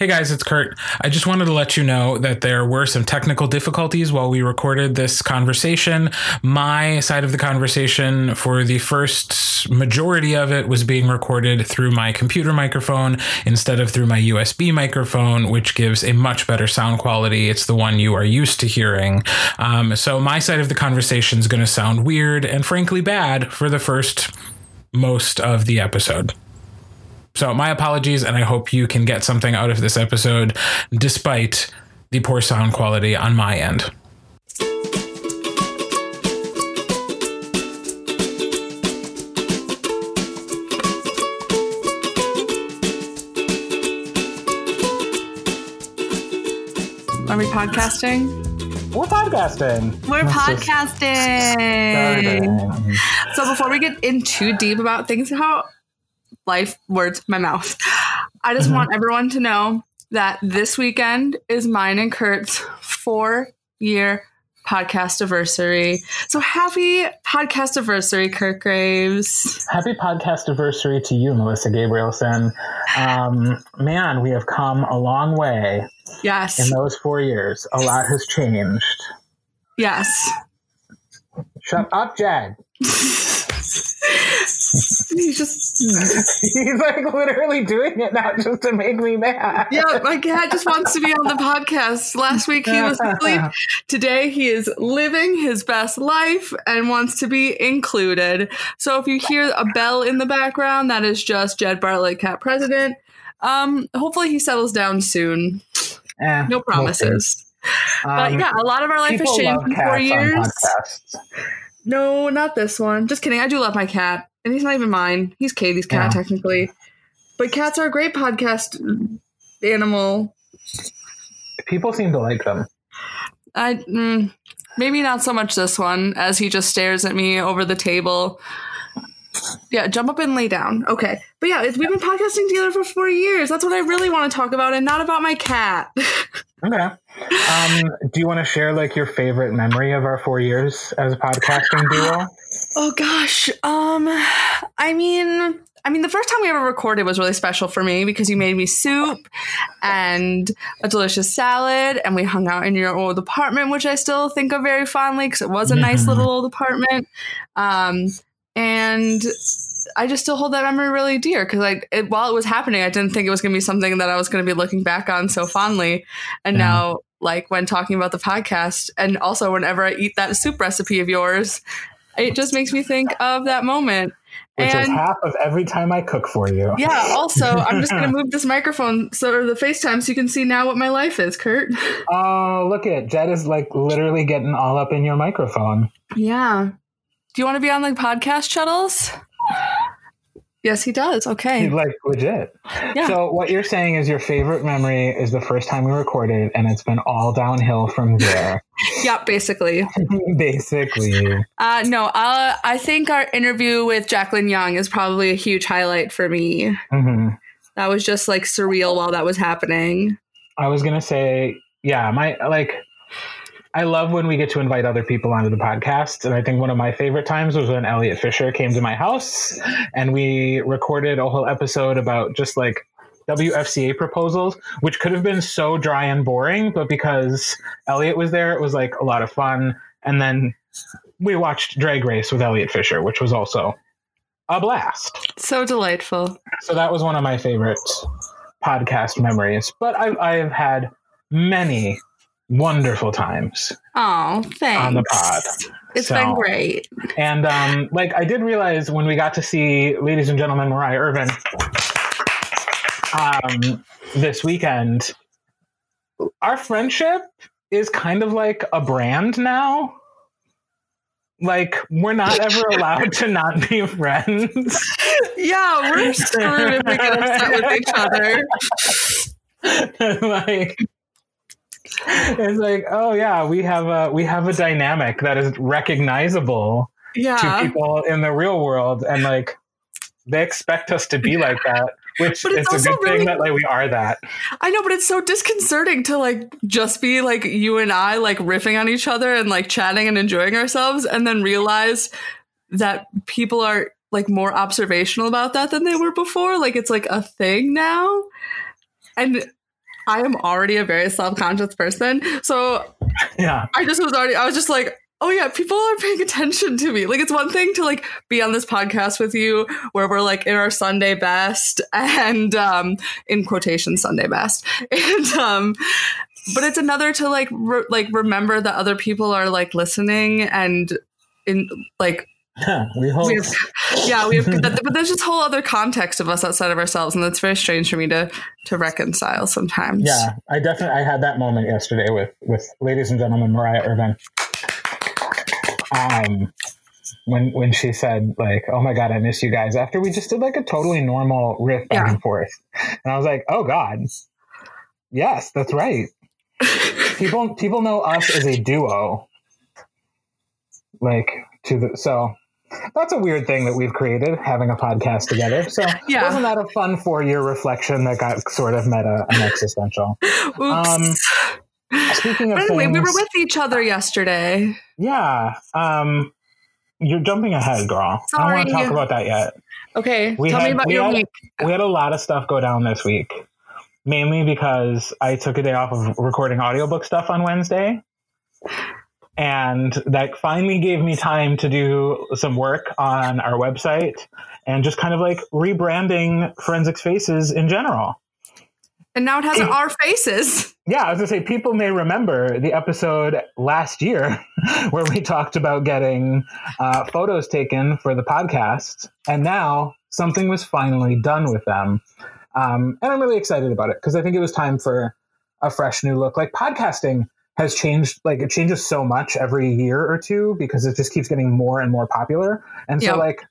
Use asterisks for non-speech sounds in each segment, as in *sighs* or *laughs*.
Hey guys, it's Kurt. I just wanted to let you know that there were some technical difficulties while we recorded this conversation. My side of the conversation for the first majority of it was being recorded through my computer microphone instead of through my USB microphone, which gives a much better sound quality. It's the one you are used to hearing. Um, so my side of the conversation is going to sound weird and frankly bad for the first most of the episode. So, my apologies, and I hope you can get something out of this episode despite the poor sound quality on my end. Are we podcasting? We're podcasting. We're Let's podcasting. So before we get in too deep about things, how life words my mouth, I just want *laughs* everyone to know that this weekend is mine and Kurt's four year podcast anniversary. So happy podcast anniversary, Kurt Graves. Happy podcast anniversary to you, Melissa Gabrielson. Um, man, we have come a long way Yes. in those four years. A lot has changed. yes. Shut up, Jed. *laughs* He's just He's like literally doing it now just to make me mad. Yeah, my cat just wants to be on the podcast. Last week he was asleep. Today he is living his best life and wants to be included. So if you hear a bell in the background, that is just Jed Bartlet, cat president. Um, hopefully he settles down soon. Eh, No promises. but Um, yeah, a lot of our life has changed in four years. No, not this one. Just kidding. I do love my cat, and he's not even mine. He's Katie's cat, Yeah. technically. But cats are a great podcast animal. People seem to like them. I mm, maybe not so much this one as he just stares at me over the table. Yeah, jump up and lay down. Okay, but yeah, we've been podcasting together for four years. That's what I really want to talk about, and not about my cat. *laughs* Okay. Um, do you want to share like your favorite memory of our four years as a podcasting duo? Oh gosh, um, I mean, I mean, the first time we ever recorded was really special for me because you made me soup and a delicious salad, and we hung out in your old apartment, which I still think of very fondly because it was a nice Mhm. little old apartment. Um, and I just still hold that memory really dear because I, it, while it was happening, I didn't think it was going to be something that I was going to be looking back on so fondly. And Yeah. now, like when talking about the podcast, and also whenever I eat that soup recipe of yours, it just makes me think of that moment. Which is and half of every time I cook for you. yeah, also, I'm just going *laughs* to move this microphone so or the FaceTime so you can see now what my life is, Kurt. *laughs* Oh, look at Jed is like literally getting all up in your microphone. Yeah. Do you want to be on the podcast shuttles? Yes, he does. Okay. Like legit. Yeah. So what you're saying is your favorite memory is the first time we recorded, and it's been all downhill from there. *laughs* Yeah, basically. *laughs* Basically. Uh, no, uh, I think our interview with Jacqueline Young is probably a huge highlight for me. hmm That was just like surreal while that was happening. I was gonna say, yeah, my like I love when we get to invite other people onto the podcast. And I think one of my favorite times was when Elliot Fisher came to my house and we recorded a whole episode about just like WFCA proposals, which could have been so dry and boring, but because Elliot was there, it was like a lot of fun. And then we watched Drag Race with Elliot Fisher, which was also a blast. So delightful. So that was one of my favorite podcast memories. But I've, I've had many wonderful times Oh, thanks. on the pod. It's So- been great. And um, like I did realize when we got to see, ladies and gentlemen, Mariah Irvin um, this weekend, our friendship is kind of like a brand now. Like we're not ever *laughs* allowed to not be friends. Yeah, we're screwed if we get upset with each other. *laughs* like *laughs* it's like oh yeah we have a we have a dynamic that is recognizable to people in the real world and like they expect us to be like that which But it's it's, a good really- thing that like we are that I know, but it's so disconcerting to like just be like you and I like riffing on each other and like chatting and enjoying ourselves and then realize that people are like more observational about that than they were before. Like it's like a thing now. And I am already a very self conscious person. So Yeah. I just was already, I was just like, oh yeah, people are paying attention to me. Like it's one thing to like be on this podcast with you where we're like in our Sunday best and um in quotation Sunday best. *laughs* And um but it's another to like re- like remember that other people are like listening and in like we hope. we have yeah we have but there's this whole other context of us outside of ourselves and that's very strange for me to to reconcile sometimes yeah, I definitely I had that moment yesterday with with ladies and gentlemen Mariah Irvin. Um, when when she said like, "Oh my god, I miss you guys," after we just did like a totally normal riff back Yeah. and forth, and I was like, "Oh god, yes, that's right." people people know us as a duo, like to the so. That's a weird thing that we've created, having a podcast together. So, *laughs* Yeah. wasn't that a fun four-year reflection that got sort of meta and existential? *laughs* Oops. Um, Speaking of But anyway, we were with each other yesterday. Yeah. Um, you're jumping ahead, girl. I don't want to Sorry. talk about that yet. Okay, We tell had- me about your had- week. We had a lot of stuff go down this week, mainly because I took a day off of recording audiobook stuff on Wednesday. And that finally gave me time to do some work on our website and just kind of like rebranding Forensics Faces in general. And now it has *clears throat* our faces. Yeah, I was gonna say people may remember the episode last year *laughs* where we talked about getting uh, photos taken for the podcast, and now something was finally done with them, um, and I'm really excited about it because I think it was time for a fresh new look. Like podcasting has changed, like it changes so much every year or two because it just keeps getting more and more popular, and so Yep. like.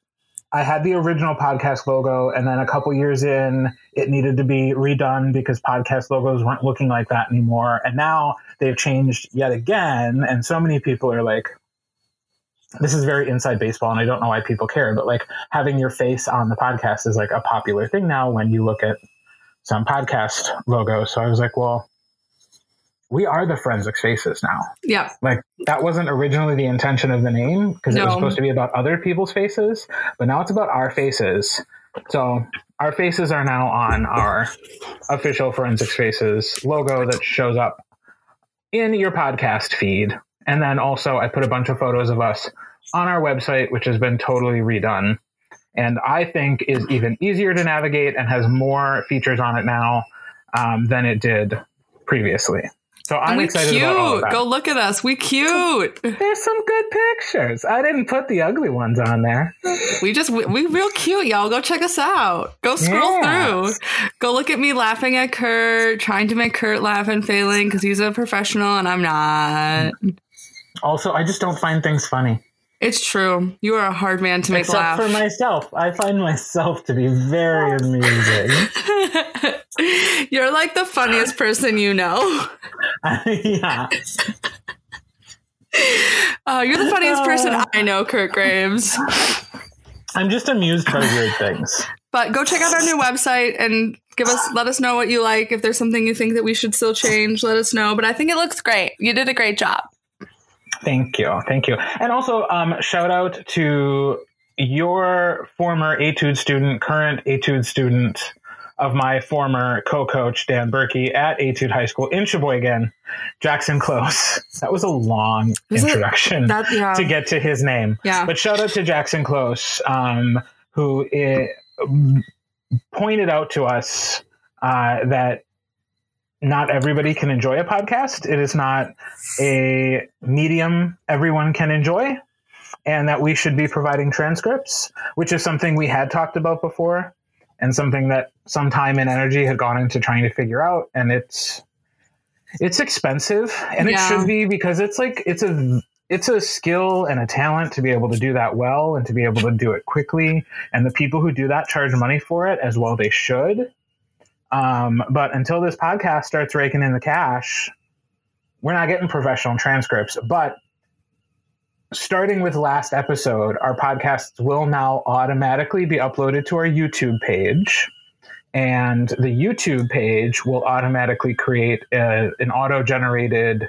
I had the original podcast logo, and then a couple years in, it needed to be redone because podcast logos weren't looking like that anymore. And now they've changed yet again. And so many people are like, this is very inside baseball, and I don't know why people care, but like having your face on the podcast is like a popular thing now when you look at some podcast logos. So I was like, well, we are the forensic faces now. Yeah. Like that wasn't originally the intention of the name because it was supposed to be about other people's faces, but now it's about our faces. So our faces are now on our official forensic Faces logo that shows up in your podcast feed. And then also I put a bunch of photos of us on our website, which has been totally redone. And I think is even easier to navigate and has more features on it now um, than it did previously. So I'm we excited cute. about all of that. Go look at us. We cute. There's some good pictures. I didn't put the ugly ones on there. We just we, we real cute, y'all. Go check us out. Go scroll Yes. through. Go look at me laughing at Kurt, trying to make Kurt laugh and failing because he's a professional and I'm not. Also, I just don't find things funny. It's true. You are a hard man to make Except laugh. for myself. I find myself to be very *laughs* amusing. You're like the funniest person you know. *laughs* yeah. Uh, you're the funniest person I know, Kurt Graves. I'm just amused by weird things. But go check out our new website and give us let us know what you like. If there's something you think that we should still change, let us know. But I think it looks great. You did a great job. Thank you. Thank you. And also, um, shout out to your former Etude student, current Etude student of my former co-coach, Dan Berkey at Etude High School in Sheboygan, Jackson Close. That was a long Was it? introduction That yeah. to get to his name. Yeah. But shout out to Jackson Close, um, who i- pointed out to us uh, that not everybody can enjoy a podcast. It is not a medium everyone can enjoy, and that we should be providing transcripts, which is something we had talked about before, and something that some time and energy had gone into trying to figure out. And it's it's expensive, and it should be because it's like it's a it's a skill and a talent to be able to do that well and to be able to do it quickly. And the people who do that charge money for it as well. They should. Um, but until this podcast starts raking in the cash, we're not getting professional transcripts. But starting with last episode, our podcasts will now automatically be uploaded to our YouTube page. And the YouTube page will automatically create a, an auto generated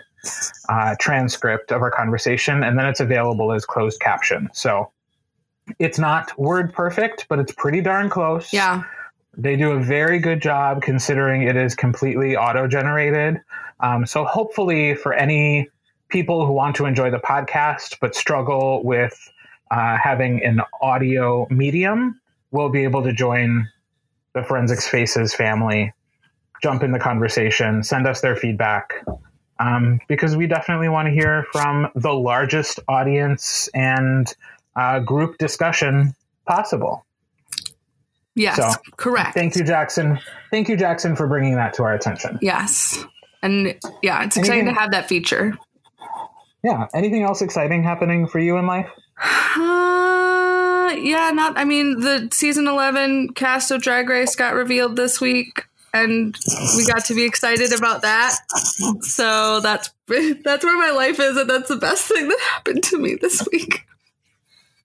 uh, transcript of our conversation, and then it's available as closed caption. So it's not word perfect, but it's pretty darn close Yeah. They do a very good job considering it is completely auto generated. Um, so, hopefully, for any people who want to enjoy the podcast but struggle with uh, having an audio medium, will be able to join the Forensics Faces family, jump in the conversation, send us their feedback. Um, because we definitely want to hear from the largest audience and uh, group discussion possible. Yes, So, correct. Thank you, Jackson. Thank you, Jackson, for bringing that to our attention. Yes. And yeah, it's exciting Anything- to have that feature. Yeah. Anything else exciting happening for you in life? Uh, yeah, not. I mean, the season eleven cast of Drag Race got revealed this week, and we got to be excited about that. So that's *laughs* that's where my life is, and that's the best thing that happened to me this week.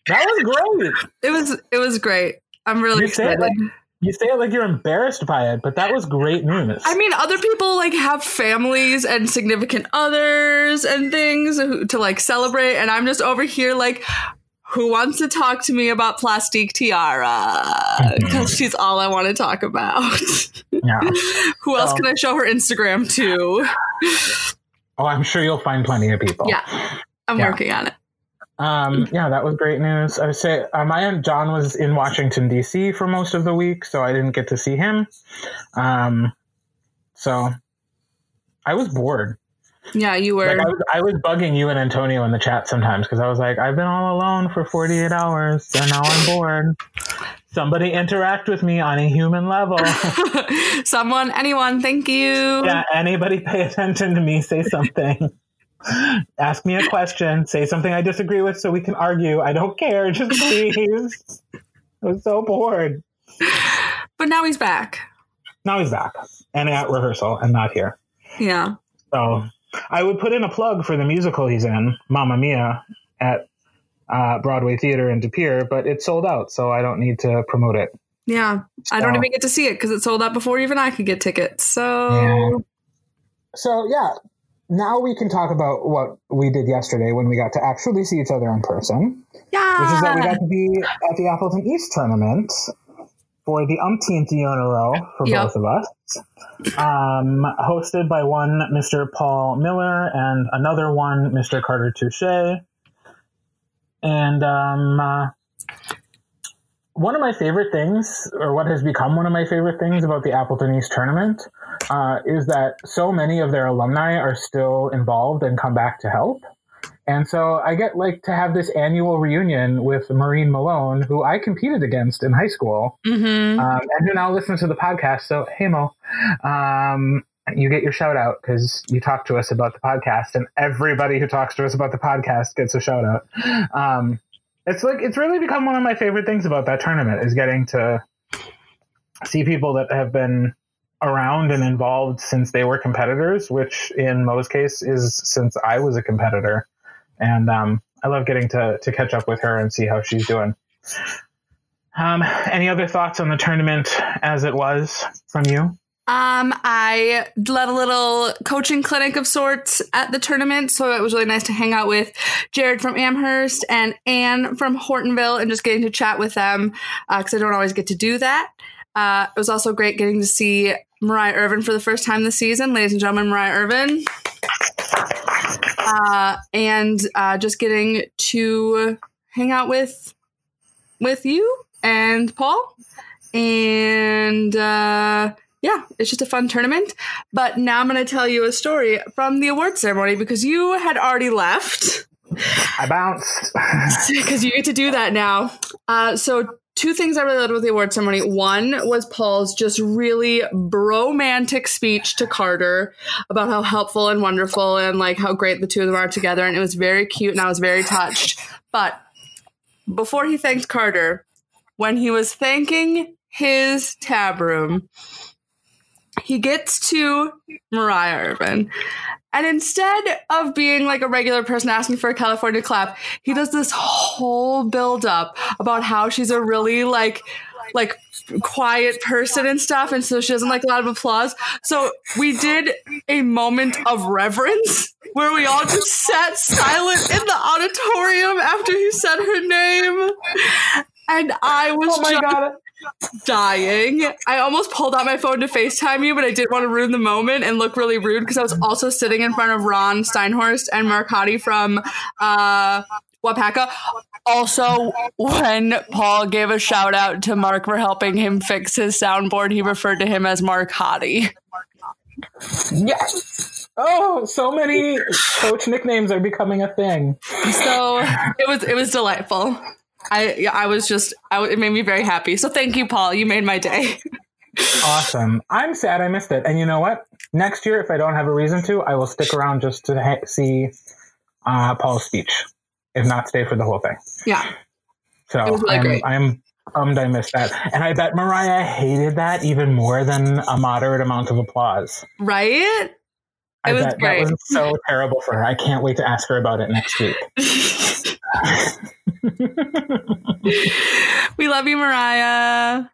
That was great. It was it was great. I'm really You say it excited. like you say it like you're embarrassed by it, but that was great news. I mean, other people like have families and significant others and things to like celebrate, and I'm just over here like, who wants to talk to me about Plastique Tiara? *laughs* Because she's all I want to talk about. yeah. *laughs* who else can I show her Instagram to? Oh, I'm sure you'll find plenty of people. Yeah, I'm Yeah. working on it. Um, yeah, that was great news. I would say uh, my aunt John was in Washington D.C. for most of the week, so I didn't get to see him. Um, so I was bored. Yeah, you were. Like I was, I was bugging you and Antonio in the chat sometimes because I was like, I've been all alone for 48 hours, and now I'm bored. Somebody interact with me on a human level. *laughs* Someone, anyone, thank you. yeah, anybody pay attention to me. Say something. *laughs* Ask me a question. Say something I disagree with so we can argue. I don't care. Just *laughs* please. I was so bored. But now he's back. Now he's back and at rehearsal and not here. Yeah. So I would put in a plug for the musical he's in, Mamma Mia, at uh, Broadway Theater in De Pere, but it's sold out, so I don't need to promote it. Yeah. I don't even get to see it because it sold out before even I could get tickets. So, Yeah. So yeah, now we can talk about what we did yesterday when we got to actually see each other in person, yeah. which is that we got to be at the Appleton East tournament for the umpteenth year in a row for Yep. both of us. Um, hosted by one Mr. Paul Miller and another one Mr. Carter Touche. And um, uh, one of my favorite things, or what has become one of my favorite things about the Appleton East tournament, uh, is that so many of their alumni are still involved and come back to help. And so I get like to have this annual reunion with Maureen Malone, who I competed against in high school, hmm um, and who now listens to the podcast. So hey Mo, um, you get your shout out because you talked to us about the podcast, and everybody who talks to us about the podcast gets a shout out. Um, it's like it's really become one of my favorite things about that tournament is getting to see people that have been around and involved since they were competitors, which in Mo's case is since I was a competitor. And um, I love getting to, to catch up with her and see how she's doing. Um, any other thoughts on the tournament as it was from you? Um, I led a little coaching clinic of sorts at the tournament, so it was really nice to hang out with Jared from Amherst and Anne from Hortonville, and just getting to chat with them because I don't always get to do that. Uh, it was also great getting to see Mariah Irvin for the first time this season, ladies and gentlemen. Mariah Irvin, uh, and uh, just getting to hang out with with you and Paul, and. Yeah, it's just a fun tournament. But now I'm going to tell you a story from the award ceremony because you had already left I bounced. *laughs* because you get to do that now. Uh, so, two things I really loved with the award ceremony. One was Paul's just really bromantic speech to Carter about how helpful and wonderful and like how great the two of them are together. And it was very cute and I was very touched. But before he thanked Carter, when he was thanking his tab room, he gets to Mariah Irvin. And instead of being like a regular person asking for a California clap, he does this whole build up about how she's a really like like quiet person and stuff and so she doesn't like a lot of applause. So we did a moment of reverence where we all just sat silent in the auditorium after he said her name. And I was oh my just god. Dying. I almost pulled out my phone to FaceTime you, but I didn't want to ruin the moment and look really rude because I was also sitting in front of Ron Steinhorst and Mark Hottie from uh, Waupaca. Also, when Paul gave a shout out to Mark for helping him fix his soundboard, he referred to him as Mark Hottie. Yes. Oh, so many coach nicknames are becoming a thing. So it was it was delightful. I I was just I, it made me very happy. So thank you, Paul. You made my day. Awesome. I'm sad I missed it. And you know what? Next year, if I don't have a reason to, I will stick around just to ha- see uh, Paul's speech, if not stay for the whole thing. Yeah. So really I'm. I'm bummed I missed that. And I bet Mariah hated that even more than a moderate amount of applause. Right? I It was bet great. that was so terrible for her. I can't wait to ask her about it next week. *laughs* *laughs* we love you, Mariah.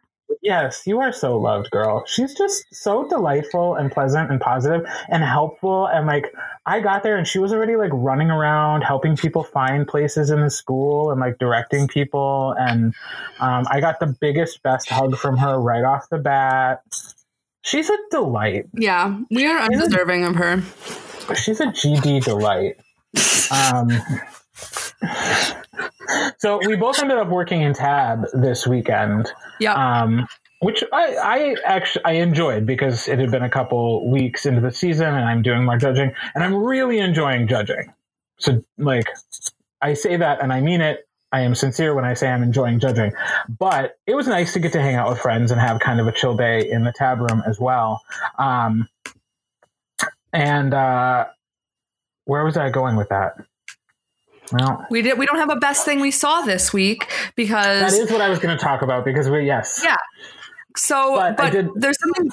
Yes, you are so loved, girl. She's just so delightful and pleasant and positive and helpful. And like, I got there and she was already like running around helping people find places in the school and like directing people. And um, I got the biggest, best hug from her right off the bat. She's a delight. Yeah, we are undeserving of her. She's a GD delight. Um, so we both ended up working in Tab this weekend. Yeah. um, which I, I actually I enjoyed because it had been a couple weeks into the season and I'm doing more judging and I'm really enjoying judging. So like I say that and I mean it. I am sincere when I say I'm enjoying judging, but it was nice to get to hang out with friends and have kind of a chill day in the tab room as well. Um, and uh, where was I going with that? Well, we did. We don't have a best thing we saw this week because that is what I was going to talk about because we yes, Yeah. so. But But, there's something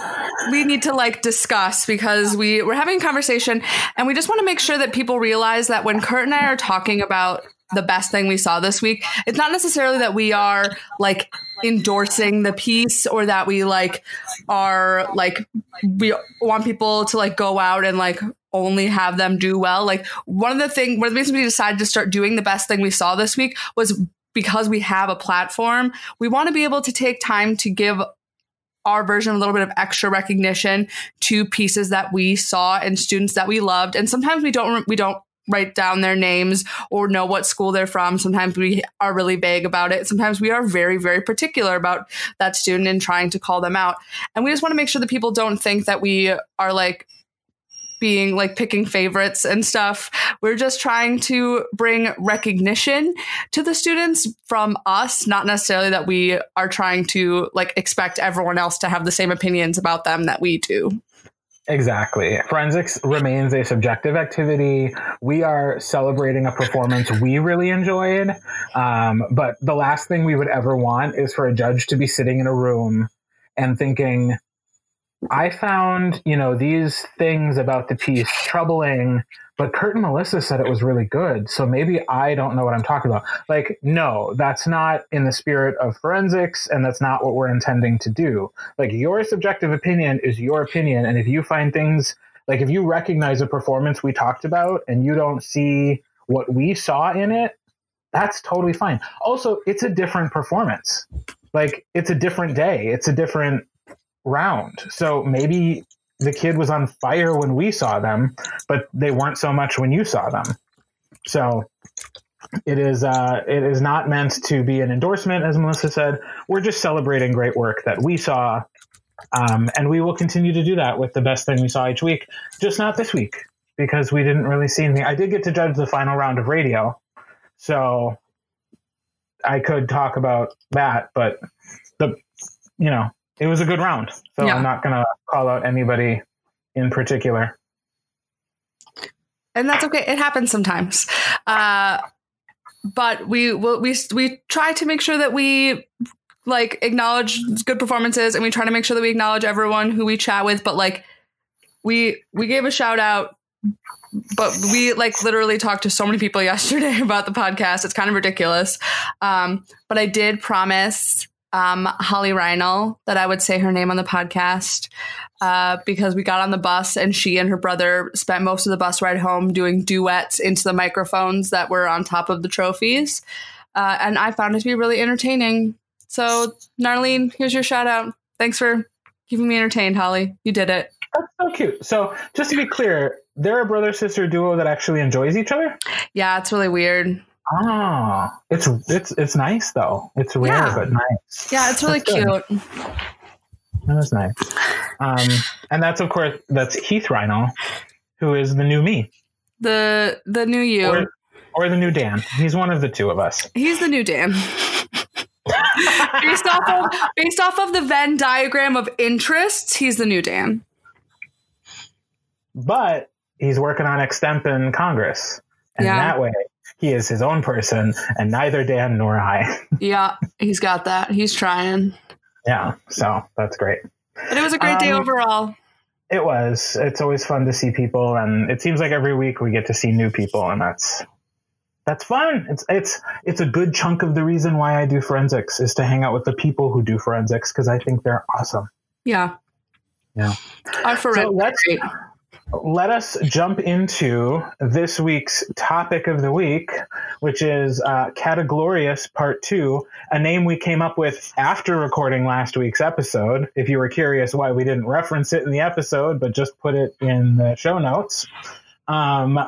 we need to like discuss because we we're having a conversation and we just want to make sure that people realize that when Kurt and I are talking about the best thing we saw this week, it's not necessarily that we are like endorsing the piece or that we like are like we want people to like go out and like only have them do well. Like one of the thing one of the reasons we decided to start doing the best thing we saw this week was because we have a platform. We want to be able to take time to give our version a little bit of extra recognition to pieces that we saw and students that we loved. And sometimes we don't we don't write down their names or know what school they're from. Sometimes we are really vague about it. Sometimes we are very, very particular about that student and trying to call them out. And we just want to make sure that people don't think that we are like being like picking favorites and stuff. We're just trying to bring recognition to the students from us, not necessarily that we are trying to like expect everyone else to have the same opinions about them that we do. Exactly. Forensics remains a subjective activity. We are celebrating a performance we really enjoyed. Um, but the last thing we would ever want is for a judge to be sitting in a room and thinking, I found, you know, these things about the piece troubling, but Kurt and Melissa said it was really good. So maybe I don't know what I'm talking about. Like, no, that's not in the spirit of forensics, and that's not what we're intending to do. Like, your subjective opinion is your opinion. And if you find things, like, if you recognize a performance we talked about and you don't see what we saw in it, that's totally fine. Also, it's a different performance. Like, it's a different day, it's a different round. So maybe the kid was on fire when we saw them, but they weren't so much when you saw them. So it is uh, it is not meant to be an endorsement, as Melissa said. We're just celebrating great work that we saw, um, and we will continue to do that with the best thing we saw each week. Just not this week because we didn't really see anything. I did get to judge the final round of radio, so I could talk about that, but the you know it was a good round, so Yeah. I'm not gonna call out anybody in particular. and that's okay. It happens sometimes. Uh, but we will we we try to make sure that we like acknowledge good performances, and we try to make sure that we acknowledge everyone who we chat with. But like we we gave a shout out. But we like literally talked to so many people *laughs* yesterday about the podcast. It's kind of ridiculous. Um, but I did promise um, Holly Reinl that I would say her name on the podcast uh, because we got on the bus and she and her brother spent most of the bus ride home doing duets into the microphones that were on top of the trophies. Uh, and I found it to be really entertaining. So, Narlene, here's your shout out. Thanks for keeping me entertained, Holly. You did it. That's so cute. So, just to be clear, they're a brother sister duo that actually enjoys each other. Yeah, it's really weird. Ah, it's it's it's nice though. It's rare Yeah. but nice. Yeah, it's really That's good. cute. That was nice. Um, and that's of course that's Heath Reinl, who is the new me, The the new you. or or the new Dan. He's one of the two of us. He's the new Dan. *laughs* based off of based off of the Venn diagram of interests, he's the new Dan. But he's working on extemp in Congress, and Yeah. that way he is his own person, and neither Dan nor I. *laughs* Yeah, he's got that. He's trying. yeah, so that's great. But it was a great day Um, overall. It was. It's always fun to see people, and it seems like every week we get to see new people, and that's that's fun. It's it's it's a good chunk of the reason why I do forensics is to hang out with the people who do forensics because I think they're awesome. Yeah. Yeah. Our for So. Let us jump into this week's topic of the week, which is uh, Categlorious Part Two, a name we came up with after recording last week's episode. If you were curious why we didn't reference it in the episode, but just put it in the show notes. Um,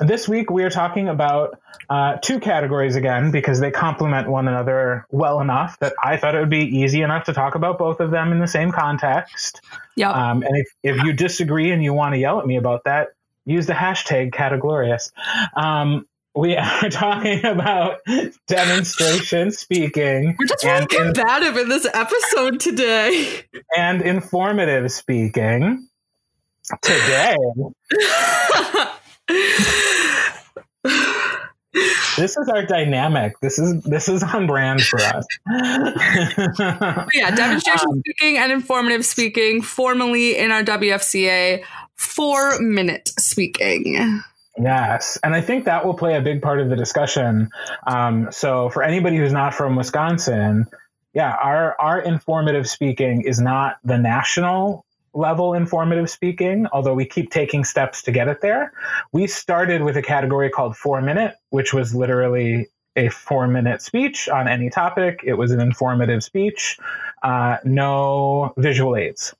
this week we are talking about uh, two categories again because they complement one another well enough that I thought it would be easy enough to talk about both of them in the same context. Yep. Um, and if, if you disagree and you want to yell at me about that, use the hashtag categlorious. Um, we *laughs* are talking about demonstration speaking We're just really and, in- combative in this episode today. and informative speaking. Today, *laughs* this is our dynamic. This is this is on brand for us. *laughs* yeah, demonstration Um, speaking and informative speaking, formally in our WFCA, four minute speaking. Yes, and I think that will play a big part of the discussion. Um, so, for anybody who's not from Wisconsin, yeah, our our informative speaking is not the national level informative speaking, although we keep taking steps to get it there. We started with a category called four minute, which was literally a four minute speech on any topic. It was an informative speech, uh, no visual aids.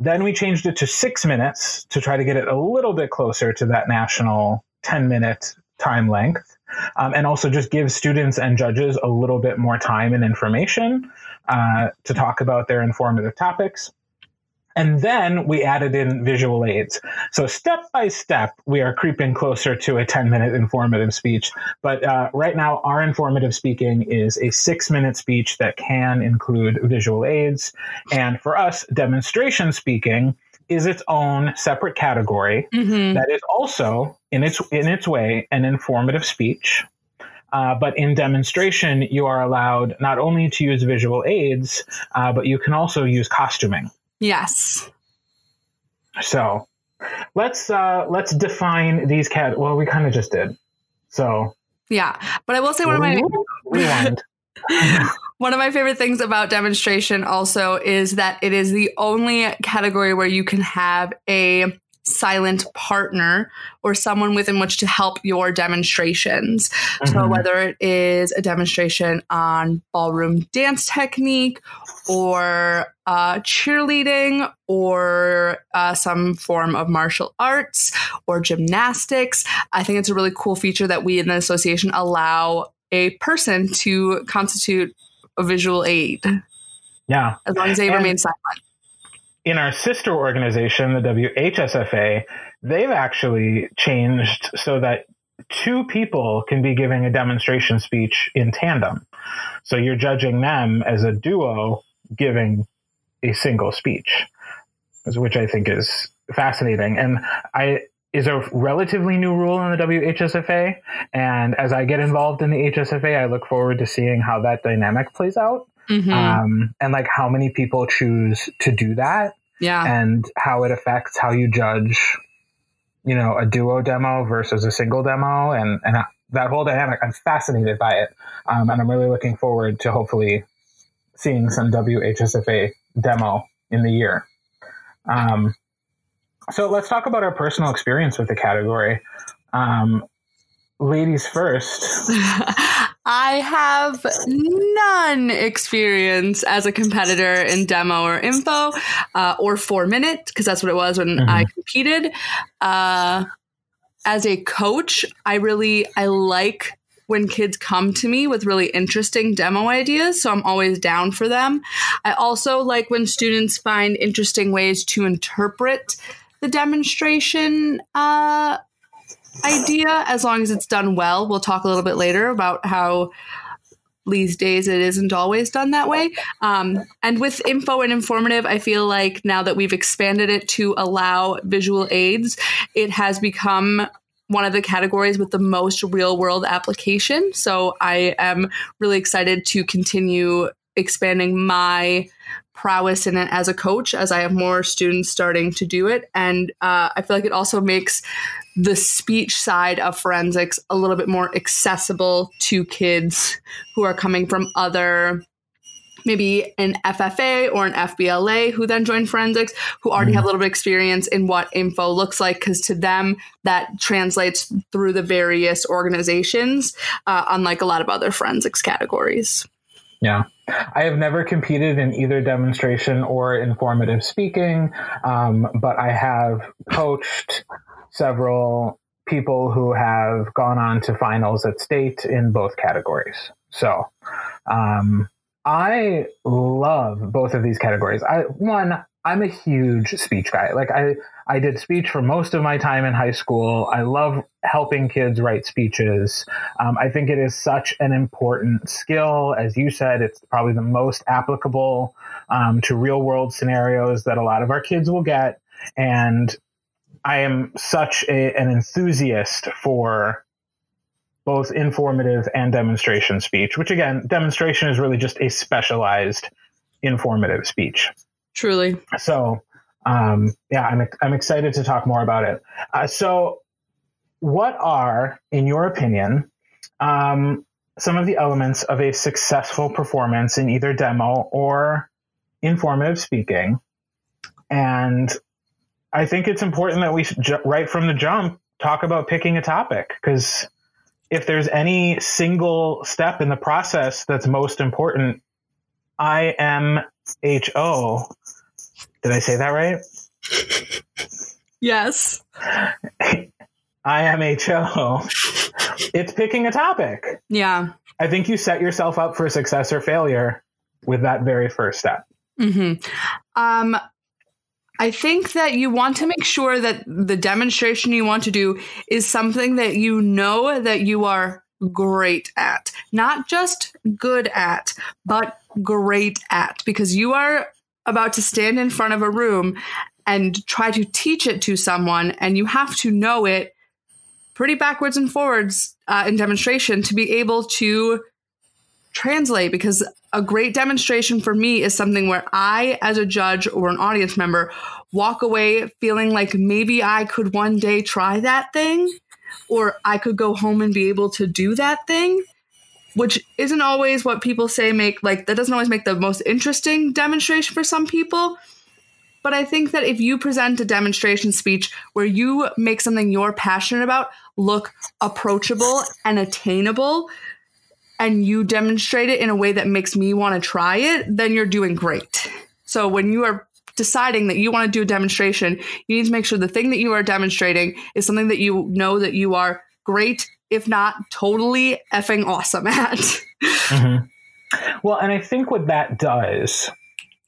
Then we changed it to six minutes to try to get it a little bit closer to that national 10 minute time length. Um, and also just give students and judges a little bit more time and information uh, to talk about their informative topics. And then we added in visual aids. So step by step, we are creeping closer to a 10 minute informative speech. But uh, right now, our informative speaking is a six minute speech that can include visual aids. And for us, demonstration speaking is its own separate category Mhm. that is also in its in its way an informative speech. Uh, but in demonstration, you are allowed not only to use visual aids, uh, but you can also use costuming. Yes. So let's uh, let's define these cat. Well, we kind of just did. So Yeah. But I will say one of my rewind. *laughs* One of my favorite things about demonstration also is that it is the only category where you can have a silent partner or someone within which to help your demonstrations. So Mhm. whether it is a demonstration on ballroom dance technique or uh, cheerleading or uh, some form of martial arts or gymnastics, I think it's a really cool feature that we in the association allow a person to constitute a visual aid yeah. as long as they And- remain silent. In our sister organization, the WHSFA, they've actually changed so that two people can be giving a demonstration speech in tandem. So you're judging them as a duo giving a single speech, which I think is fascinating. And I is a relatively new rule in the WHSFA. And as I get involved in the HSFA, I look forward to seeing how that dynamic plays out Mhm. um, and like how many people choose to do that yeah. and how it affects how you judge you know a duo demo versus a single demo and and that whole dynamic i'm fascinated by it um, and i'm really looking forward to hopefully seeing some whsfa demo in the year um, so let's talk about our personal experience with the category um, ladies first *laughs* I have none experience as a competitor in demo or info uh, or four minute because that's what it was when mm-hmm. I competed. Uh, as a coach, I really I like when kids come to me with really interesting demo ideas. So I'm always down for them. I also like when students find interesting ways to interpret the demonstration uh, idea, as long as it's done well. We'll talk a little bit later about how these days it isn't always done that way. Um, and with info and informative, I feel like now that we've expanded it to allow visual aids, it has become one of the categories with the most real world application. So I am really excited to continue expanding my prowess in it as a coach as I have more students starting to do it. And uh, I feel like it also makes the speech side of forensics a little bit more accessible to kids who are coming from other maybe an FFA or an FBLA who then join forensics who already have a mm-hmm. little bit of experience in what info looks like because to them that translates through the various organizations uh, unlike a lot of other forensics categories yeah i have never competed in either demonstration or informative speaking um, but i have coached several people who have gone on to finals at state in both categories so um, I love both of these categories. I one, I'm a huge speech guy. Like I I did speech for most of my time in high school. I love helping kids write speeches. Um, I think it is such an important skill. As you said, it's probably the most applicable um, to real world scenarios that a lot of our kids will get. And I am such a, an enthusiast for both informative and demonstration speech, which again, demonstration is really just a specialized informative speech. Truly. So, um, yeah, I'm, I'm excited to talk more about it. Uh, so, what are, in your opinion, um, some of the elements of a successful performance in either demo or informative speaking? And I think it's important that we, right from the jump, talk about picking a topic because if there's any single step in the process that's most important, IMHO. Did I say that right? *laughs* Yes. *laughs* IMHO. It's picking a topic. Yeah. I think you set yourself up for success or failure with that very first step. hmm Um, I think that you want to make sure that the demonstration you want to do is something that you know that you are great at. Not just good at, but great at, because you are about to stand in front of a room and try to teach it to someone, and you have to know it pretty backwards and forwards uh, in demonstration to be able to translate because a great demonstration for me is something where I, as a judge or an audience member, walk away feeling like maybe I could one day try that thing or I could go home and be able to do that thing, which isn't always what people say make like that doesn't always make the most interesting demonstration for some people. But I think that if you present a demonstration speech where you make something you're passionate about look approachable and attainable, and you demonstrate it in a way that makes me want to try it, then you're doing great. So when you are deciding that you want to do a demonstration, you need to make sure the thing that you are demonstrating is something that you know that you are great, if not totally effing awesome at. mm-hmm. *laughs* Well, and I think what that does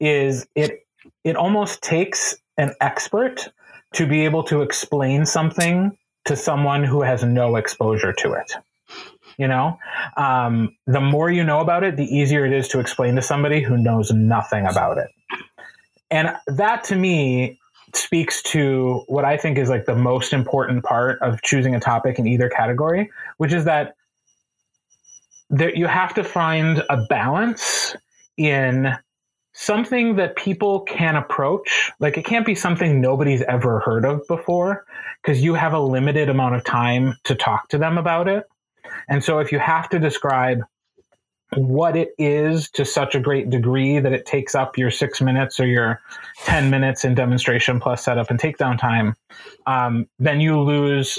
is it it almost takes an expert to be able to explain something to someone who has no exposure to it you know um, the more you know about it the easier it is to explain to somebody who knows nothing about it and that to me speaks to what i think is like the most important part of choosing a topic in either category which is that there, you have to find a balance in something that people can approach. Like it can't be something nobody's ever heard of before because you have a limited amount of time to talk to them about it. And so if you have to describe what it is to such a great degree that it takes up your six minutes or your 10 minutes in demonstration plus setup and takedown time, um, then you lose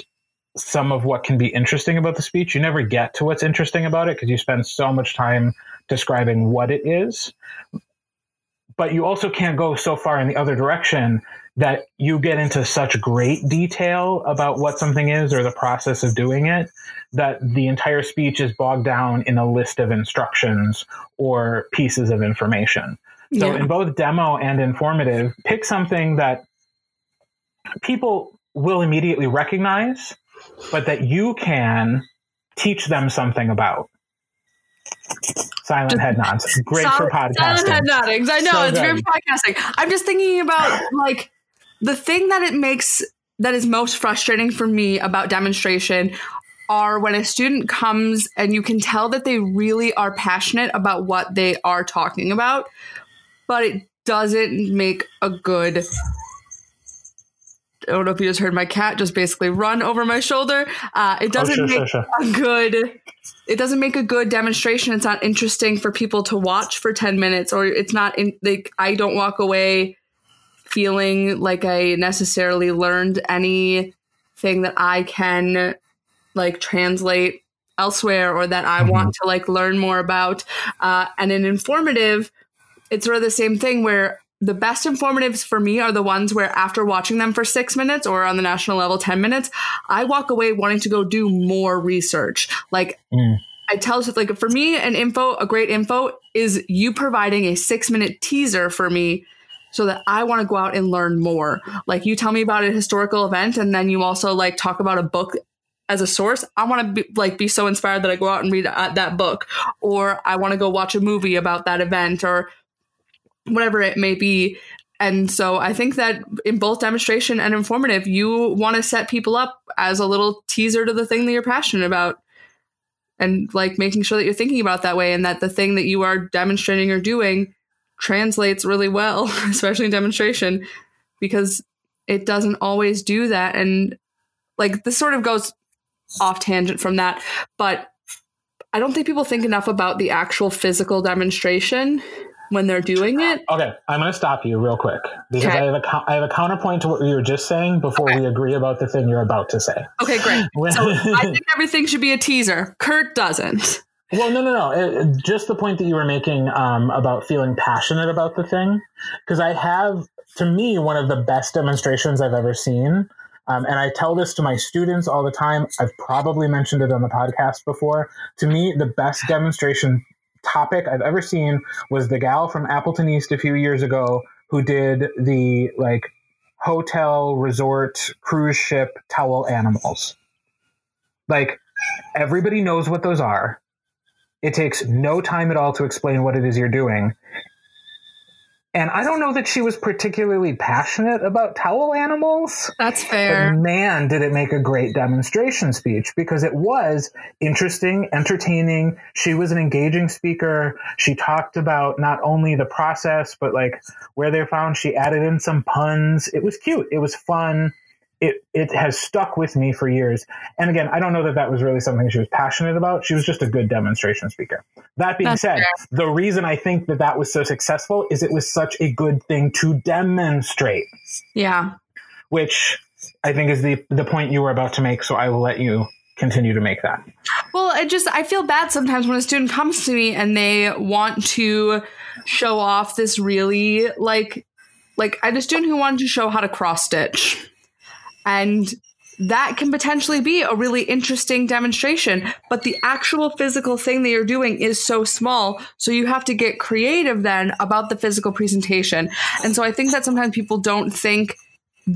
some of what can be interesting about the speech. You never get to what's interesting about it because you spend so much time describing what it is. But you also can't go so far in the other direction that you get into such great detail about what something is or the process of doing it that the entire speech is bogged down in a list of instructions or pieces of information. So, yeah. in both demo and informative, pick something that people will immediately recognize, but that you can teach them something about. Silent head nods. Great for podcasting. Silent head noddings. I know so it's good. great for podcasting. I'm just thinking about like the thing that it makes that is most frustrating for me about demonstration are when a student comes and you can tell that they really are passionate about what they are talking about, but it doesn't make a good I don't know if you just heard my cat just basically run over my shoulder. Uh, it doesn't oh, sure, make sure, sure. a good. It doesn't make a good demonstration. It's not interesting for people to watch for ten minutes, or it's not in, like I don't walk away feeling like I necessarily learned anything that I can like translate elsewhere, or that I mm-hmm. want to like learn more about. Uh, and an informative, it's sort of the same thing where the best informatives for me are the ones where after watching them for six minutes or on the national level 10 minutes i walk away wanting to go do more research like mm. i tell like for me an info a great info is you providing a six minute teaser for me so that i want to go out and learn more like you tell me about a historical event and then you also like talk about a book as a source i want to be like be so inspired that i go out and read uh, that book or i want to go watch a movie about that event or whatever it may be. And so I think that in both demonstration and informative, you want to set people up as a little teaser to the thing that you're passionate about. And like making sure that you're thinking about that way and that the thing that you are demonstrating or doing translates really well, *laughs* especially in demonstration, because it doesn't always do that. And like this sort of goes off tangent from that, but I don't think people think enough about the actual physical demonstration when they're doing it. Okay, I'm going to stop you real quick because okay. I have a I have a counterpoint to what you were just saying before okay. we agree about the thing you're about to say. Okay, great. *laughs* so I *laughs* think everything should be a teaser. Kurt doesn't. Well, no, no, no. It, just the point that you were making um, about feeling passionate about the thing, because I have, to me, one of the best demonstrations I've ever seen. Um, and I tell this to my students all the time. I've probably mentioned it on the podcast before. To me, the best demonstration topic I've ever seen was the gal from Appleton East a few years ago who did the like hotel, resort, cruise ship towel animals. Like everybody knows what those are. It takes no time at all to explain what it is you're doing. And I don't know that she was particularly passionate about towel animals. That's fair. But man, did it make a great demonstration speech because it was interesting, entertaining. She was an engaging speaker. She talked about not only the process, but like where they're found. She added in some puns. It was cute. It was fun it it has stuck with me for years. And again, I don't know that that was really something she was passionate about. She was just a good demonstration speaker. That being That's said, fair. the reason I think that that was so successful is it was such a good thing to demonstrate. Yeah. Which I think is the the point you were about to make. So I will let you continue to make that. Well, I just I feel bad sometimes when a student *laughs* comes to me and they want to show off this really like like I had a student who wanted to show how to cross stitch and that can potentially be a really interesting demonstration. But the actual physical thing that you're doing is so small. So you have to get creative then about the physical presentation. And so I think that sometimes people don't think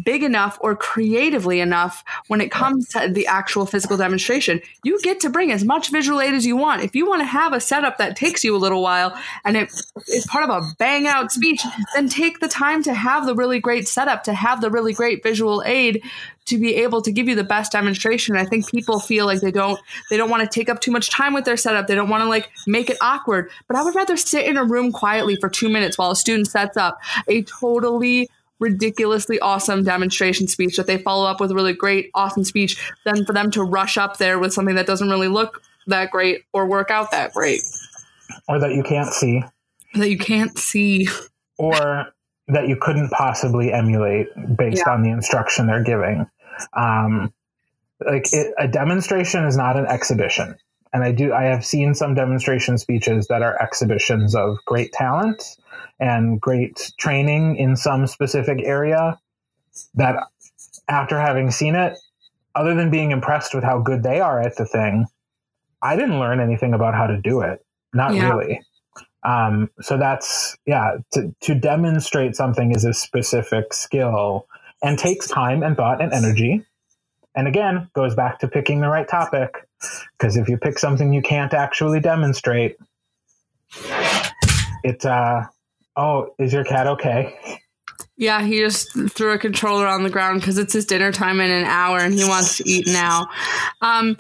big enough or creatively enough when it comes to the actual physical demonstration. You get to bring as much visual aid as you want. If you want to have a setup that takes you a little while and it is part of a bang out speech, then take the time to have the really great setup, to have the really great visual aid to be able to give you the best demonstration. I think people feel like they don't they don't want to take up too much time with their setup. They don't want to like make it awkward. But I would rather sit in a room quietly for 2 minutes while a student sets up a totally ridiculously awesome demonstration speech that they follow up with a really great, awesome speech, then for them to rush up there with something that doesn't really look that great or work out that great. Or that you can't see. That you can't see. Or that you couldn't possibly emulate based yeah. on the instruction they're giving. Um, like it, a demonstration is not an exhibition. And I do, I have seen some demonstration speeches that are exhibitions of great talent and great training in some specific area that after having seen it, other than being impressed with how good they are at the thing, I didn't learn anything about how to do it. Not yeah. really. Um, so that's yeah. To to demonstrate something is a specific skill and takes time and thought and energy. And again, goes back to picking the right topic. Because if you pick something you can't actually demonstrate, it uh oh, is your cat okay? Yeah, he just threw a controller on the ground because it's his dinner time in an hour and he wants to eat now. Um,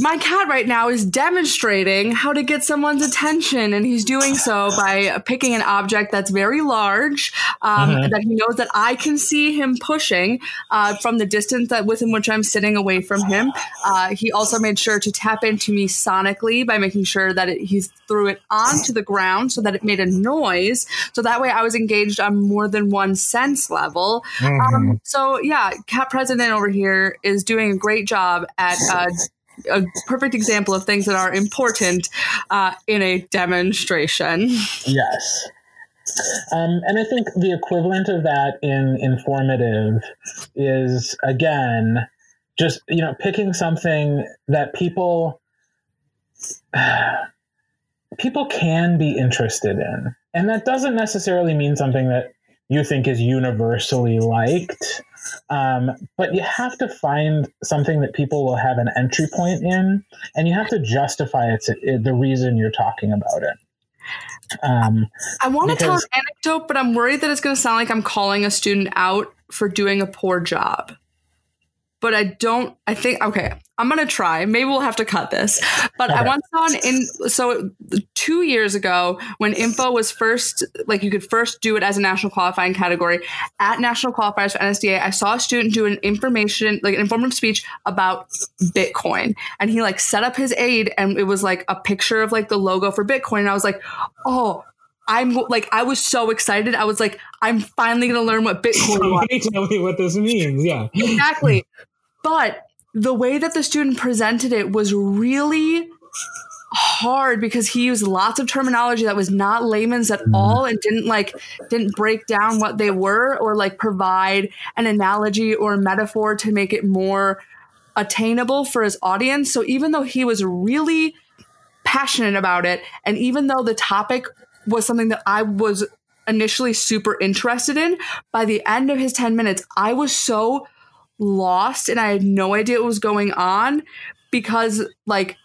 my cat right now is demonstrating how to get someone's attention, and he's doing so by picking an object that's very large um, mm-hmm. that he knows that I can see him pushing uh, from the distance that within which I'm sitting away from him. Uh, he also made sure to tap into me sonically by making sure that it, he threw it onto the ground so that it made a noise. So that way, I was engaged on more than one sense level. Mm-hmm. Um, so yeah, cat president over here is doing a great job at. Uh, a perfect example of things that are important uh, in a demonstration. Yes. Um, and I think the equivalent of that in informative is again just you know picking something that people *sighs* people can be interested in, and that doesn't necessarily mean something that you think is universally liked. Um, but you have to find something that people will have an entry point in, and you have to justify it's it, the reason you're talking about it. Um, I want to tell an anecdote, but I'm worried that it's going to sound like I'm calling a student out for doing a poor job but I don't. I think okay. I'm gonna try. Maybe we'll have to cut this. But. I once saw an in so two years ago when info was first like you could first do it as a national qualifying category at national qualifiers for NSDA. I saw a student do an information like an informative speech about Bitcoin, and he like set up his aid, and it was like a picture of like the logo for Bitcoin, and I was like, oh, I'm like, I was so excited. I was like, I'm finally going to learn what Bitcoin *laughs* is. Tell me what this means. Yeah. Exactly. *laughs* But the way that the student presented it was really hard because he used lots of terminology that was not layman's at mm-hmm. all and didn't like didn't break down what they were or like provide an analogy or metaphor to make it more attainable for his audience so even though he was really passionate about it and even though the topic was something that I was initially super interested in. By the end of his 10 minutes I was so lost and I had no idea what was going on because like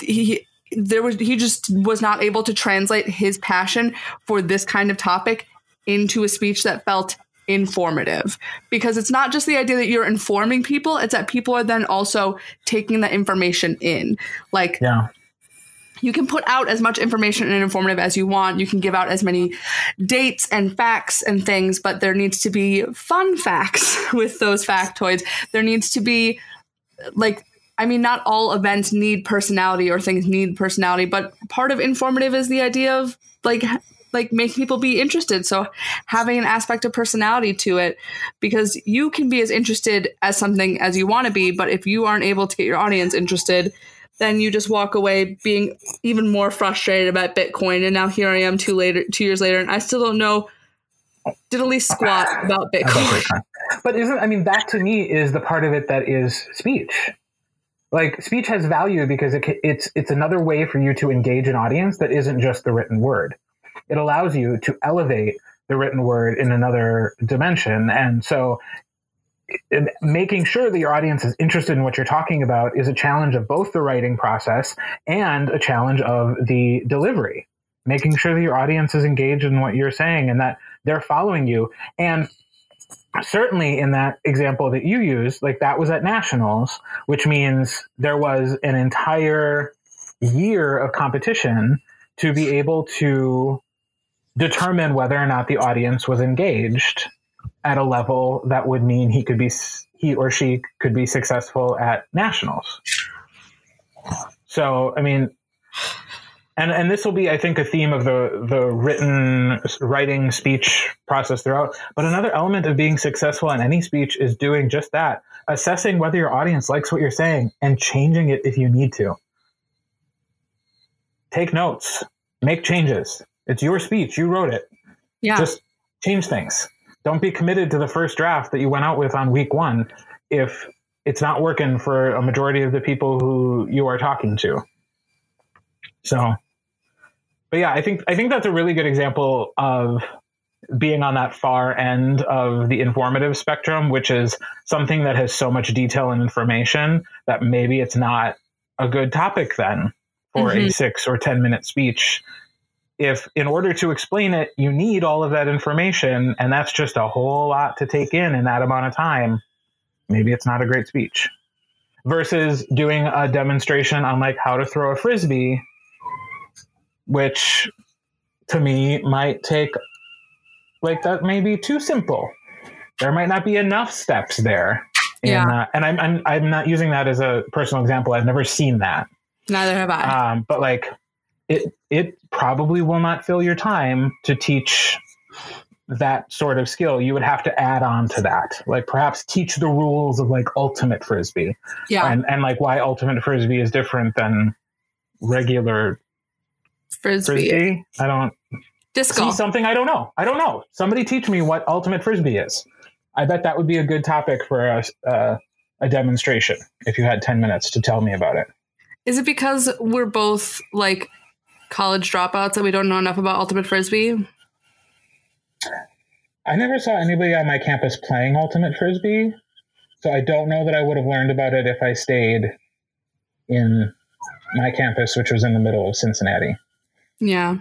he there was he just was not able to translate his passion for this kind of topic into a speech that felt informative. Because it's not just the idea that you're informing people it's that people are then also taking that information in. Like yeah you can put out as much information and informative as you want. You can give out as many dates and facts and things, but there needs to be fun facts *laughs* with those factoids. There needs to be like I mean, not all events need personality or things need personality, but part of informative is the idea of like like making people be interested. So having an aspect of personality to it, because you can be as interested as something as you want to be, but if you aren't able to get your audience interested, then you just walk away being even more frustrated about Bitcoin. And now here I am two later, two years later, and I still don't know did at least squat about Bitcoin. But isn't I mean that to me is the part of it that is speech. Like speech has value because it, it's it's another way for you to engage an audience that isn't just the written word. It allows you to elevate the written word in another dimension, and so making sure that your audience is interested in what you're talking about is a challenge of both the writing process and a challenge of the delivery. Making sure that your audience is engaged in what you're saying and that they're following you. And certainly in that example that you used, like that was at nationals, which means there was an entire year of competition to be able to determine whether or not the audience was engaged at a level that would mean he could be he or she could be successful at nationals. So, I mean, and and this will be, I think, a theme of the the written writing speech process throughout. But another element of being successful in any speech is doing just that, assessing whether your audience likes what you're saying and changing it if you need to. Take notes, make changes. It's your speech. You wrote it. Yeah. Just change things. Don't be committed to the first draft that you went out with on week one if it's not working for a majority of the people who you are talking to. So, but yeah, I think I think that's a really good example of being on that far end of the informative spectrum, which is something that has so much detail and information that maybe it's not a good topic then for Mhm. a six or 10 minute speech. If in order to explain it, you need all of that information, and that's just a whole lot to take in in that amount of time, maybe it's not a great speech. Versus doing a demonstration on like how to throw a frisbee, which to me might take like that may be too simple. There might not be enough steps there. Yeah. uh, and I'm, I'm I'm not using that as a personal example. I've never seen that. Neither have I. Um, but like it it probably will not fill your time to teach that sort of skill. You would have to add on to that. Like perhaps teach the rules of like ultimate frisbee yeah. and, and like why ultimate frisbee is different than regular Frisbee. frisbee. I don't Disc see something I don't know. I don't know. Somebody teach me what ultimate frisbee is. I bet that would be a good topic for a, uh, a demonstration if you had 10 minutes to tell me about it. Is it because we're both like college dropouts that we don't know enough about Ultimate Frisbee? I never saw anybody on my campus playing ultimate frisbee, so I don't know that I would have learned about it if I stayed in my campus, which was in the middle of Cincinnati. Yeah.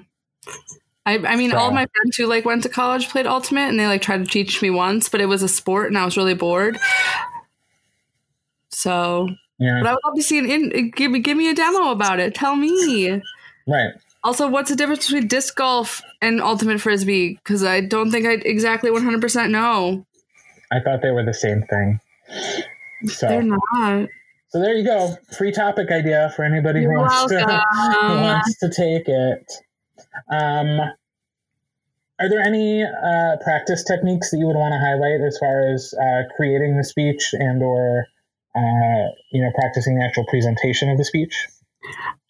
I, I mean, all of my friends who like went to college played Ultimate, and they like tried to teach me once, but it was a sport, and I was really bored. So, Yeah, but I would love to see an in. Give me, give me a demo about it. Tell me. right. Also, what's the difference between disc golf and Ultimate Frisbee? Because I don't think I exactly one hundred percent know. I thought they were the same thing. So, They're not. so there you go. Free topic idea for anybody who wants to who wants to take it. Um, are there any uh, practice techniques that you would want to highlight as far as uh, creating the speech and or uh, you know practicing the actual presentation of the speech?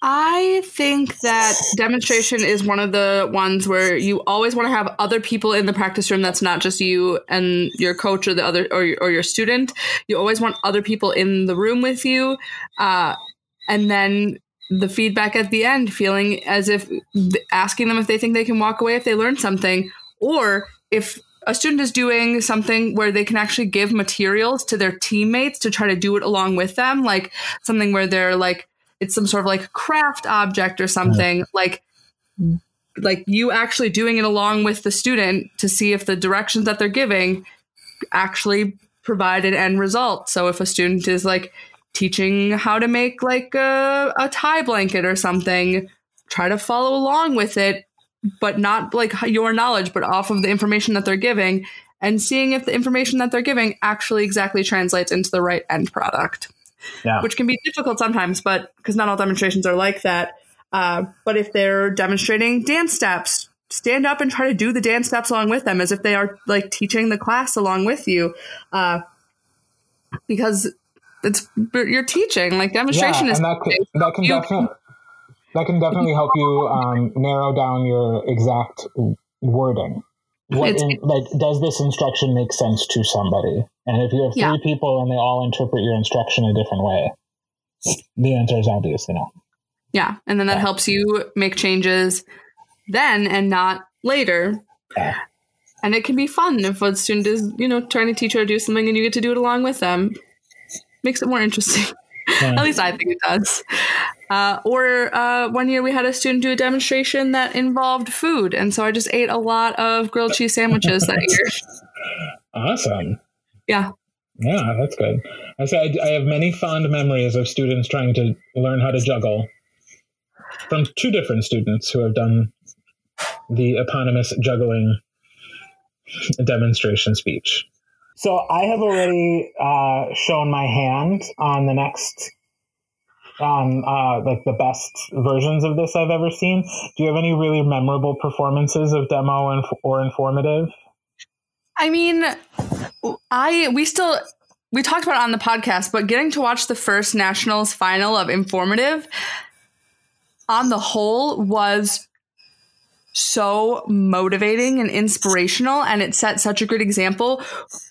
I think that demonstration is one of the ones where you always want to have other people in the practice room that's not just you and your coach or the other or, your- or your student. You always want other people in the room with you. Uh, and then the feedback at the end, feeling as if asking them if they think they can walk away if they learned something, or if a student is doing something where they can actually give materials to their teammates to try to do it along with them, like something where they're like, it's some sort of like craft object or something like mm. like you actually doing it along with the student to see if the directions that they're giving actually provide an end result. So if a student is like teaching how to make like a, a tie blanket or something try to follow along with it but not like your knowledge but off of the information that they're giving and seeing if the information that they're giving actually exactly translates into the right end product Yeah. which can be difficult sometimes, but because not all demonstrations are like that. Uh, but if they're demonstrating dance steps, stand up and try to do the dance steps along with them as if they are like teaching the class along with you. Uh, because it's you're teaching like demonstration is and that can, that can You- definitely that can definitely help you um, narrow down your exact wording. What in, like does this instruction make sense to somebody? And if you have three Yeah. people and they all interpret your instruction a different way, the answer is obviously no. yeah, and then that Yeah. helps you make changes then and not later. Yeah. And it can be fun if a student is, you know, trying to teach you to do something and you get to do it along with them. Makes it more interesting. *laughs* At least I think it does. Uh, or uh, one year we had a student do a demonstration that involved food, and so I just ate a lot of grilled cheese sandwiches that year. *laughs* Awesome. Yeah, Yeah, that's good. I said I have many fond memories of students trying to learn how to juggle from two different students who have done the eponymous juggling *laughs* demonstration speech. So I have already uh, shown my hand on the next, on uh, like the best versions of this I've ever seen. Do you have any really memorable performances of demo and or informative? I mean, I we still we talked about it on the podcast, but getting to watch the first nationals final of informative on the whole was so motivating and inspirational and it set such a good example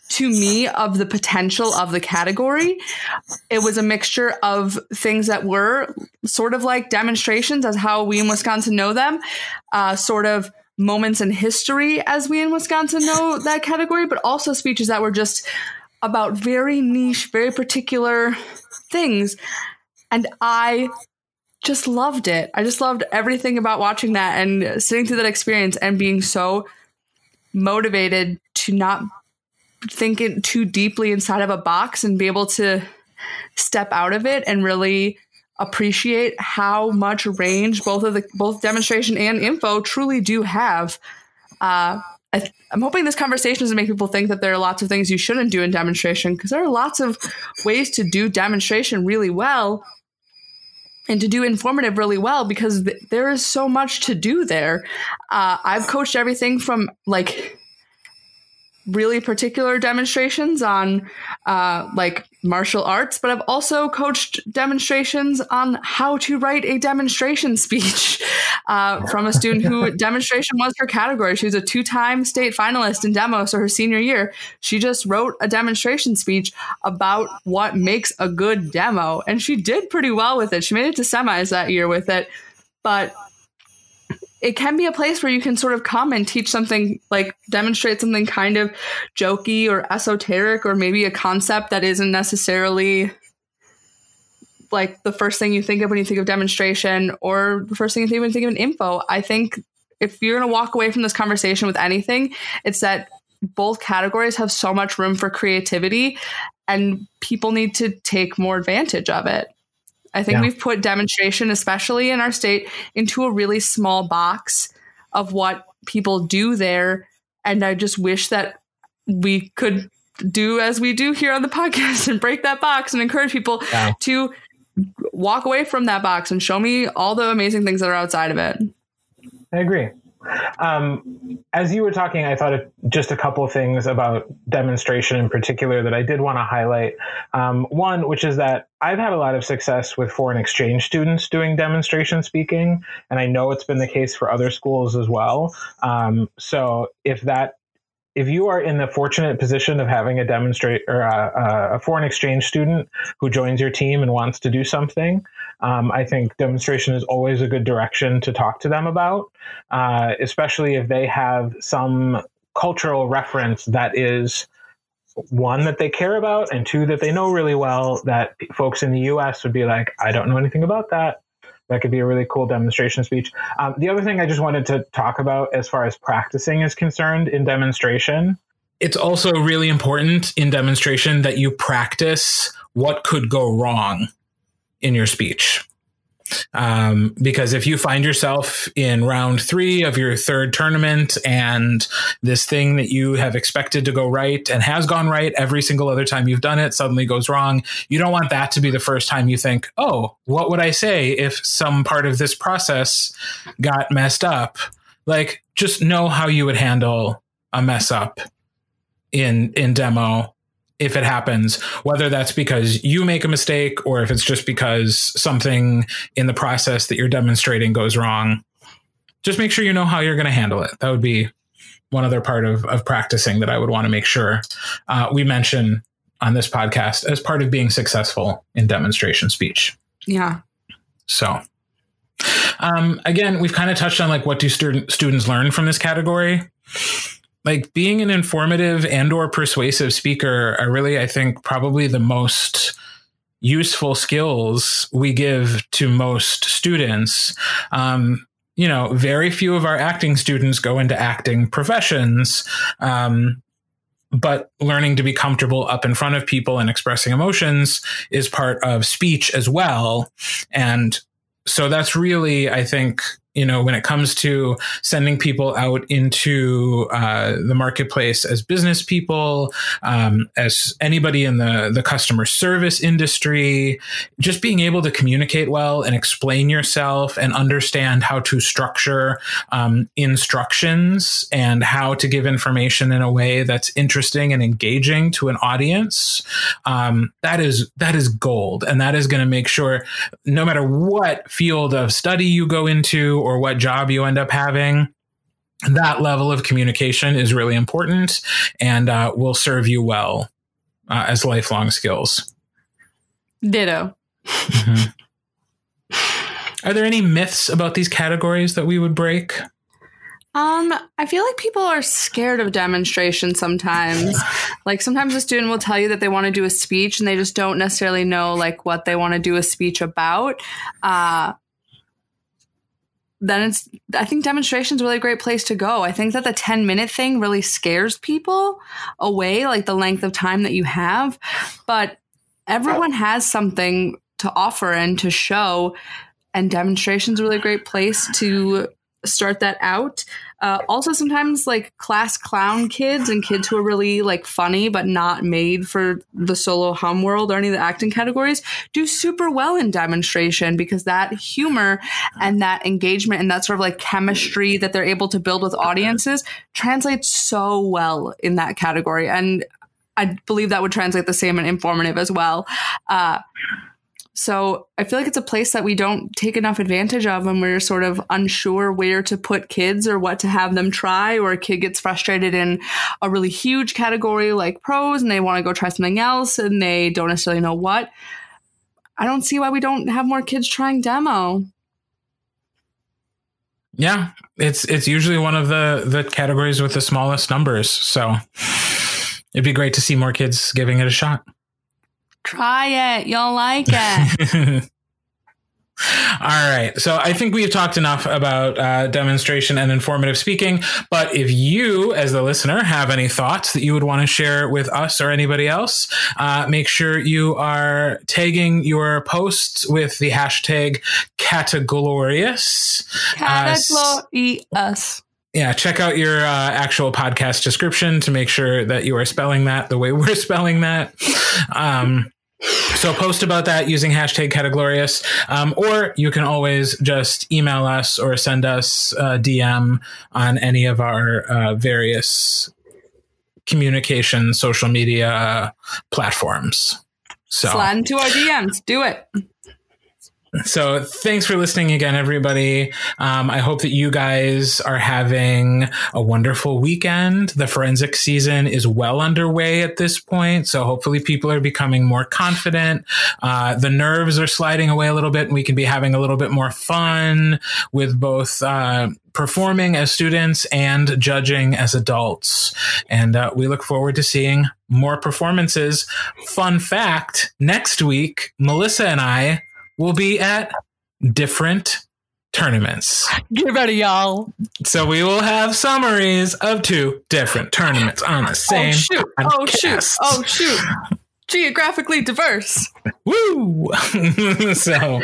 to me of the potential of the category. It was a mixture of things that were sort of like demonstrations as how we in wisconsin know them uh, sort of moments in history as we in wisconsin know *laughs* that category but also speeches that were just about very niche very particular things. And i just loved it. I just loved everything about watching that and sitting through that experience and being so motivated to not think it too deeply inside of a box and be able to step out of it and really appreciate how much range both of the both demonstration and info truly do have. Uh, I am hoping this conversation doesn't make people think that there are lots of things you shouldn't do in demonstration because there are lots of ways to do demonstration really well and to do informative really well because th- there is so much to do there. Uh, I've coached everything from like really particular demonstrations on uh, like martial arts, but I've also coached demonstrations on how to write a demonstration *laughs* speech uh, from a student who *laughs* demonstration was her category. She was a two time state finalist in demo. So her senior year, she just wrote a demonstration speech about what makes a good demo. And she did pretty well with it. She made it to semis that year with it. But it can be a place where you can sort of come and teach something like demonstrate something kind of jokey or esoteric or maybe a concept that isn't necessarily like the first thing you think of when you think of demonstration or the first thing you think of when you think of an info. I think if you're going to walk away from this conversation with anything, it's that both categories have so much room for creativity and people need to take more advantage of it. I think yeah. we've put demonstration, especially in our state, into a really small box of what people do there. And I just wish that we could do as we do here on the *laughs* podcast and break that box and encourage people yeah. to walk away from that box and show me all the amazing things that are outside of it. I agree. Um, as you were talking, I thought of just a couple of things about demonstration in particular that I did want to highlight. Um, one, which is that I've had a lot of success with foreign exchange students doing demonstration speaking, and I know it's been the case for other schools as well. Um, so if that if you are in the fortunate position of having a demonstrate or a, a, foreign exchange student who joins your team and wants to do something, um, I think demonstration is always a good direction to talk to them about, uh, especially if they have some cultural reference that is one that they care about and two that they know really well that folks in the US would be like, I don't know anything about that. That could be a really cool demonstration speech. Um, the other thing I just wanted to talk about as far as practicing is concerned in demonstration. It's also really important in demonstration that you practice what could go wrong in your speech. Um, because if you find yourself in round three of your third tournament and this thing that you have expected to go right and has gone right every single other time you've done it suddenly goes wrong, you don't want that to be the first time you think, oh, what would I say if some part of this process got messed up? Like, just know how you would handle a mess up in in demo if it happens, whether that's because you make a mistake or if it's just because something in the process that you're demonstrating goes wrong. Just make sure you know how you're going to handle it. That would be one other part of, of practicing that I would want to make sure uh, we mention on this podcast as part of being successful in demonstration speech. Yeah. So, um, again, we've kind of touched on like what do student, students learn from this category like being an informative and or persuasive speaker are really i think probably the most useful skills we give to most students. Um, you know very few of our acting students go into acting professions um, but learning to be comfortable up in front of people and expressing emotions is part of speech as well. And so that's really i think you know, when it comes to sending people out into uh, the marketplace as business people, um, as anybody in the, the customer service industry, just being able to communicate well and explain yourself and understand how to structure um, instructions and how to give information in a way that's interesting and engaging to an audience. Um, that is that is gold, and that is going to make sure no matter what field of study you go into or what job you end up having that level of communication is really important and uh, will serve you well uh, as lifelong skills. Ditto. Mm-hmm. Are there any myths about these categories that we would break? Um, I feel like people are scared of demonstration sometimes. *laughs* like sometimes a student will tell you that they want to do a speech and they just don't necessarily know like what they want to do a speech about. Uh then it's I think demonstration's a really great place to go. I think that the 10 minute thing really scares people away, like the length of time that you have. But everyone has something to offer and to show. And demonstration's a really great place to start that out. Uh, also, sometimes like class clown kids and kids who are really like funny but not made for the solo hum world or any of the acting categories do super well in demonstration because that humor and that engagement and that sort of like chemistry that they're able to build with audiences translates so well in that category. And I believe that would translate the same in informative as well. Uh, so I feel like it's a place that we don't take enough advantage of when we're sort of unsure where to put kids or what to have them try, or a kid gets frustrated in a really huge category like prose and they want to go try something else and they don't necessarily know what. I don't see why we don't have more kids trying demo. Yeah, it's it's usually one of the the categories with the smallest numbers. So it'd be great to see more kids giving it a shot. Try it. You'll like it. *laughs* All right. So I think we've talked enough about uh, demonstration and informative speaking. But if you, as the listener, have any thoughts that you would want to share with us or anybody else, uh, make sure you are tagging your posts with the hashtag Cataglorious. Cataglorious. Uh, yeah, check out your uh, actual podcast description to make sure that you are spelling that the way *laughs* we're spelling that. Um, so post about that using hashtag cataglorious, um, or you can always just email us or send us a DM on any of our uh, various communication social media platforms. So slide into our DMs. Do it. So thanks for listening again, everybody. Um, I hope that you guys are having a wonderful weekend. The forensic season is well underway at this point. So hopefully people are becoming more confident. Uh, the nerves are sliding away a little bit and we can be having a little bit more fun with both, uh, performing as students and judging as adults. And uh, we look forward to seeing more performances. Fun fact next week, Melissa and I will be at different tournaments. Get ready, y'all. So we will have summaries of two different tournaments on the oh, same. Oh shoot! Oh shoot! Oh shoot! Geographically diverse. Woo! *laughs* so,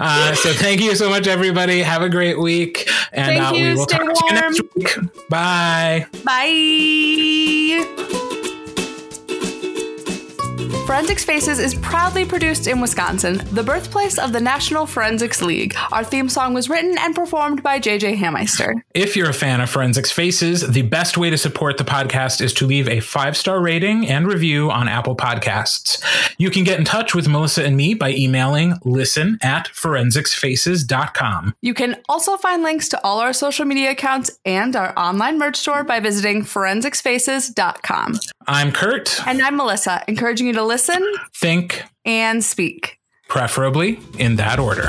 uh, so thank you so much, everybody. Have a great week, and uh, we will Stay talk warm. to you next week. Bye. Bye. Forensics Faces is proudly produced in Wisconsin, the birthplace of the National Forensics League. Our theme song was written and performed by JJ Hammeister. If you're a fan of Forensics Faces, the best way to support the podcast is to leave a five star rating and review on Apple Podcasts. You can get in touch with Melissa and me by emailing listen at forensicsfaces.com. You can also find links to all our social media accounts and our online merch store by visiting forensicsfaces.com. I'm Kurt. And I'm Melissa, encouraging you to listen, think, and speak. Preferably in that order.